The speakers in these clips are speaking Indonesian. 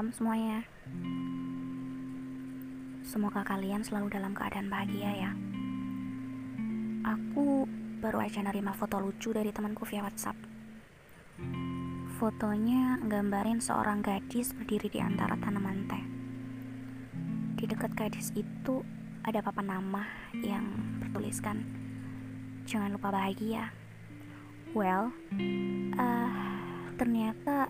malam semuanya. Semoga kalian selalu dalam keadaan bahagia ya. Aku baru aja nerima foto lucu dari temanku via WhatsApp. Fotonya gambarin seorang gadis berdiri di antara tanaman teh. Di dekat gadis itu ada papan nama yang bertuliskan jangan lupa bahagia. Well, uh, ternyata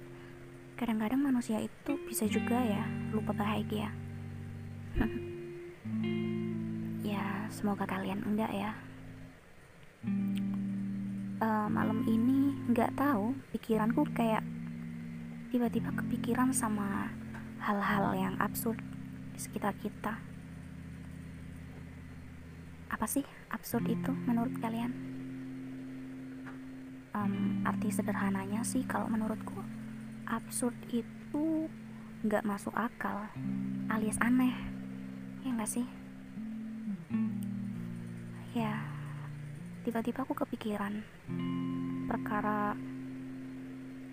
kadang-kadang manusia itu bisa juga ya lupa bahagia. ya, semoga kalian enggak ya. Uh, malam ini nggak tahu pikiranku kayak tiba-tiba kepikiran sama hal-hal yang absurd di sekitar kita. Apa sih absurd itu menurut kalian? Um, arti sederhananya sih kalau menurutku absurd itu nggak masuk akal alias aneh. Ya nggak sih? Ya tiba-tiba aku kepikiran perkara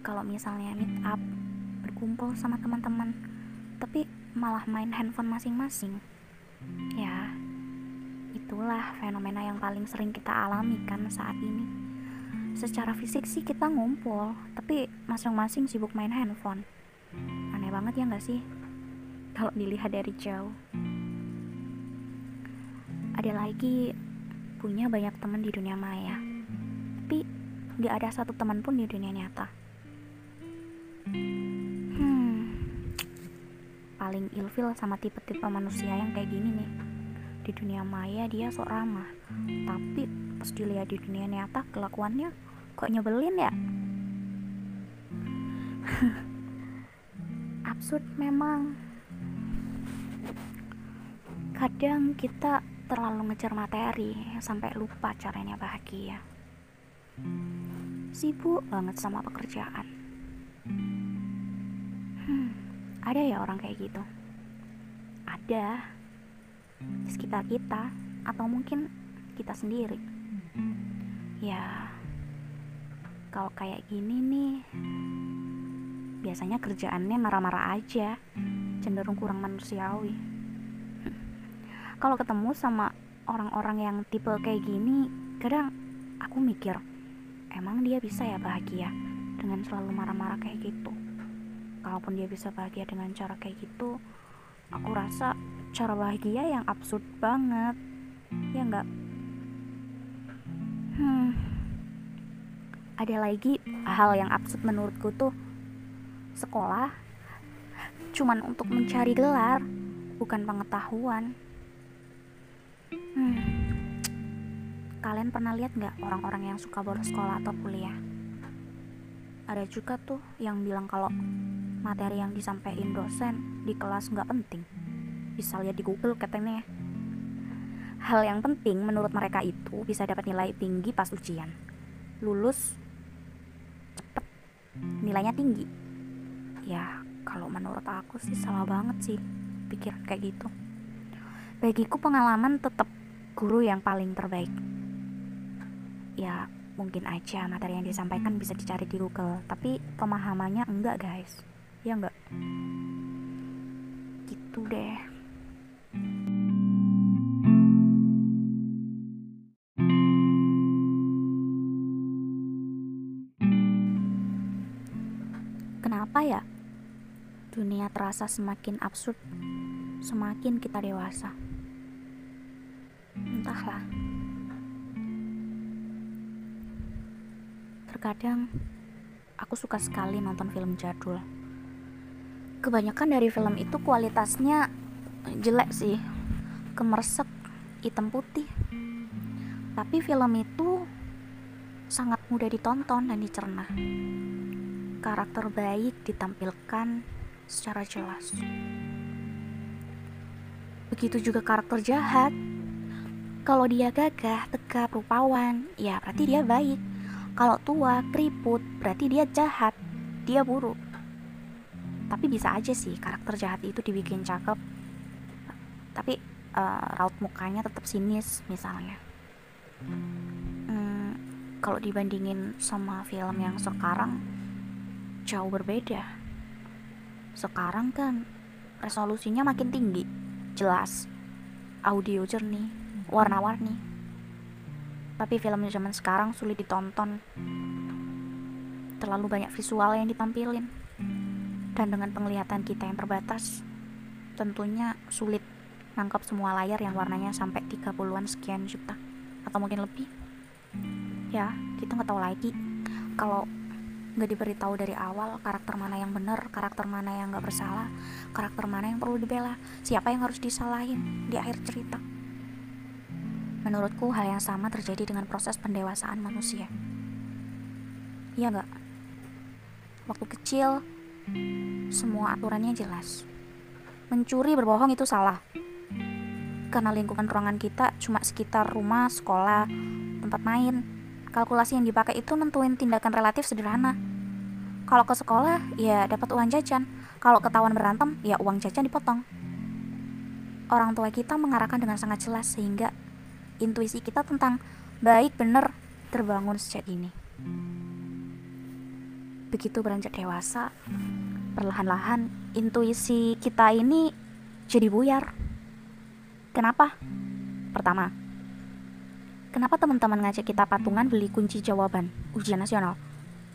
kalau misalnya meet up berkumpul sama teman-teman tapi malah main handphone masing-masing. Ya itulah fenomena yang paling sering kita alami kan saat ini secara fisik sih kita ngumpul tapi masing-masing sibuk main handphone. Aneh banget ya nggak sih? Kalau dilihat dari jauh. Ada lagi punya banyak teman di dunia maya. Tapi nggak ada satu teman pun di dunia nyata. Hmm paling ilfil sama tipe-tipe manusia yang kayak gini nih. Di dunia maya dia sok ramah tapi pas dilihat di dunia nyata kelakuannya kok nyebelin ya? Absurd memang. Kadang kita terlalu ngejar materi sampai lupa caranya bahagia. Sibuk banget sama pekerjaan. Hmm, ada ya orang kayak gitu? Ada. Di sekitar kita atau mungkin kita sendiri. Ya kalau kayak gini nih biasanya kerjaannya marah-marah aja cenderung kurang manusiawi. Kalau ketemu sama orang-orang yang tipe kayak gini kadang aku mikir emang dia bisa ya bahagia dengan selalu marah-marah kayak gitu? Kalaupun dia bisa bahagia dengan cara kayak gitu aku rasa cara bahagia yang absurd banget. Ya enggak hmm ada lagi hal yang absurd menurutku tuh sekolah cuman untuk mencari gelar bukan pengetahuan. Hmm. kalian pernah lihat nggak orang-orang yang suka boros sekolah atau kuliah? Ada juga tuh yang bilang kalau materi yang disampaikan dosen di kelas nggak penting. Bisa lihat di Google katanya. Hal yang penting menurut mereka itu bisa dapat nilai tinggi pas ujian. Lulus nilainya tinggi. Ya kalau menurut aku sih salah banget sih pikir kayak gitu. Bagiku pengalaman tetap guru yang paling terbaik. Ya mungkin aja materi yang disampaikan bisa dicari di Google tapi pemahamannya enggak guys. Ya enggak? Gitu deh Terasa semakin absurd, semakin kita dewasa. Entahlah. Terkadang aku suka sekali nonton film jadul. Kebanyakan dari film itu kualitasnya jelek sih, kemersek, hitam putih. Tapi film itu sangat mudah ditonton dan dicerna karakter baik ditampilkan secara jelas. Begitu juga karakter jahat. Kalau dia gagah, tegap, rupawan, ya berarti dia baik. Kalau tua, keriput, berarti dia jahat, dia buruk. Tapi bisa aja sih karakter jahat itu dibikin cakep. Tapi uh, raut mukanya tetap sinis misalnya. Hmm, kalau dibandingin sama film yang sekarang, jauh berbeda. Sekarang kan resolusinya makin tinggi, jelas, audio jernih, warna-warni. Tapi film zaman sekarang sulit ditonton. Terlalu banyak visual yang ditampilin. Dan dengan penglihatan kita yang terbatas, tentunya sulit nangkap semua layar yang warnanya sampai 30-an sekian juta atau mungkin lebih. Ya, kita nggak tahu lagi kalau nggak diberitahu dari awal karakter mana yang benar, karakter mana yang nggak bersalah, karakter mana yang perlu dibela, siapa yang harus disalahin di akhir cerita. Menurutku hal yang sama terjadi dengan proses pendewasaan manusia. Iya nggak? Waktu kecil, semua aturannya jelas. Mencuri berbohong itu salah. Karena lingkungan ruangan kita cuma sekitar rumah, sekolah, tempat main, kalkulasi yang dipakai itu nentuin tindakan relatif sederhana. Kalau ke sekolah, ya dapat uang jajan. Kalau ketahuan berantem, ya uang jajan dipotong. Orang tua kita mengarahkan dengan sangat jelas sehingga intuisi kita tentang baik benar terbangun sejak ini. Begitu beranjak dewasa, perlahan-lahan intuisi kita ini jadi buyar. Kenapa? Pertama, Kenapa teman-teman ngajak kita patungan beli kunci jawaban ujian nasional?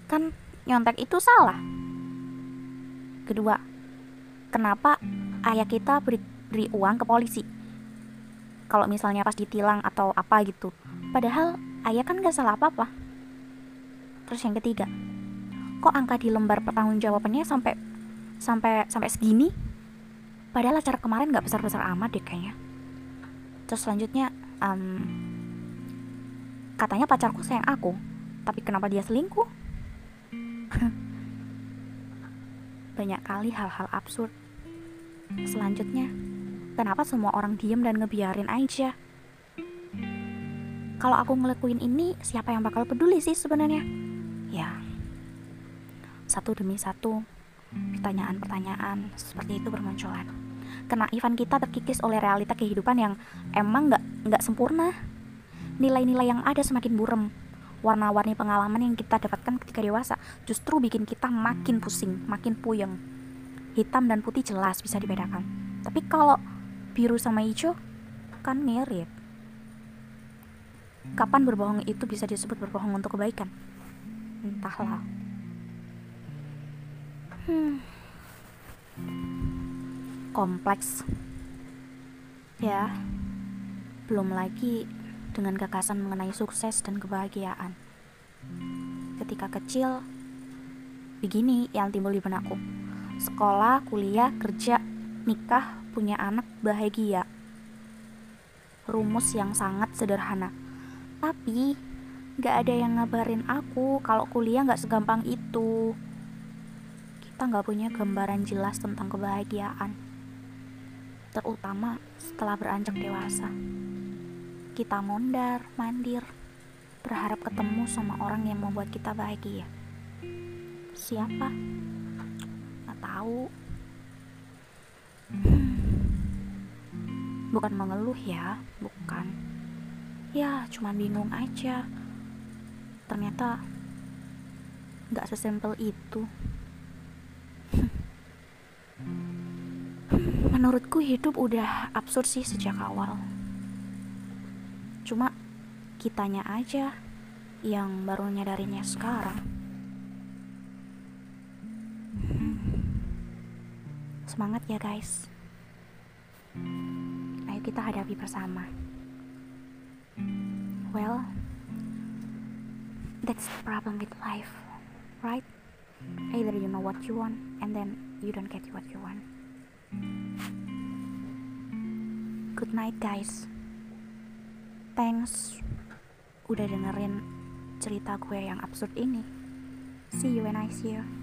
Kan nyontek itu salah. Kedua, kenapa ayah kita beri, beri uang ke polisi? Kalau misalnya pas ditilang atau apa gitu. Padahal ayah kan gak salah apa-apa. Terus yang ketiga, kok angka di lembar pertanggungjawabannya sampai sampai sampai segini? Padahal acara kemarin gak besar-besar amat deh kayaknya. Terus selanjutnya, um, Katanya pacarku sayang aku, tapi kenapa dia selingkuh? Banyak kali hal-hal absurd. Selanjutnya, kenapa semua orang diem dan ngebiarin aja? Kalau aku ngelakuin ini, siapa yang bakal peduli sih sebenarnya? Ya, satu demi satu, pertanyaan-pertanyaan seperti itu bermunculan. Kena Ivan kita terkikis oleh realita kehidupan yang emang nggak nggak sempurna nilai-nilai yang ada semakin burem warna-warni pengalaman yang kita dapatkan ketika dewasa justru bikin kita makin pusing, makin puyeng. Hitam dan putih jelas bisa dibedakan. Tapi kalau biru sama hijau kan mirip. Kapan berbohong itu bisa disebut berbohong untuk kebaikan? Entahlah. Hmm. Kompleks. Ya. Belum lagi dengan gagasan mengenai sukses dan kebahagiaan. Ketika kecil, begini yang timbul di benakku. Sekolah, kuliah, kerja, nikah, punya anak, bahagia. Rumus yang sangat sederhana. Tapi, gak ada yang ngabarin aku kalau kuliah gak segampang itu. Kita gak punya gambaran jelas tentang kebahagiaan. Terutama setelah beranjak dewasa kita mondar, mandir, berharap ketemu sama orang yang membuat kita bahagia. Siapa? Gak tahu. Hmm. Bukan mengeluh ya, bukan. Ya, cuma bingung aja. Ternyata gak sesimpel itu. Menurutku hidup udah absurd sih sejak awal. Cuma kitanya aja yang baru nyadarinnya sekarang. Hmm. Semangat ya guys. Ayo kita hadapi bersama. Well, that's the problem with life, right? Either you know what you want and then you don't get what you want. Good night, guys. Thanks udah dengerin cerita gue yang absurd ini. See you when I see you.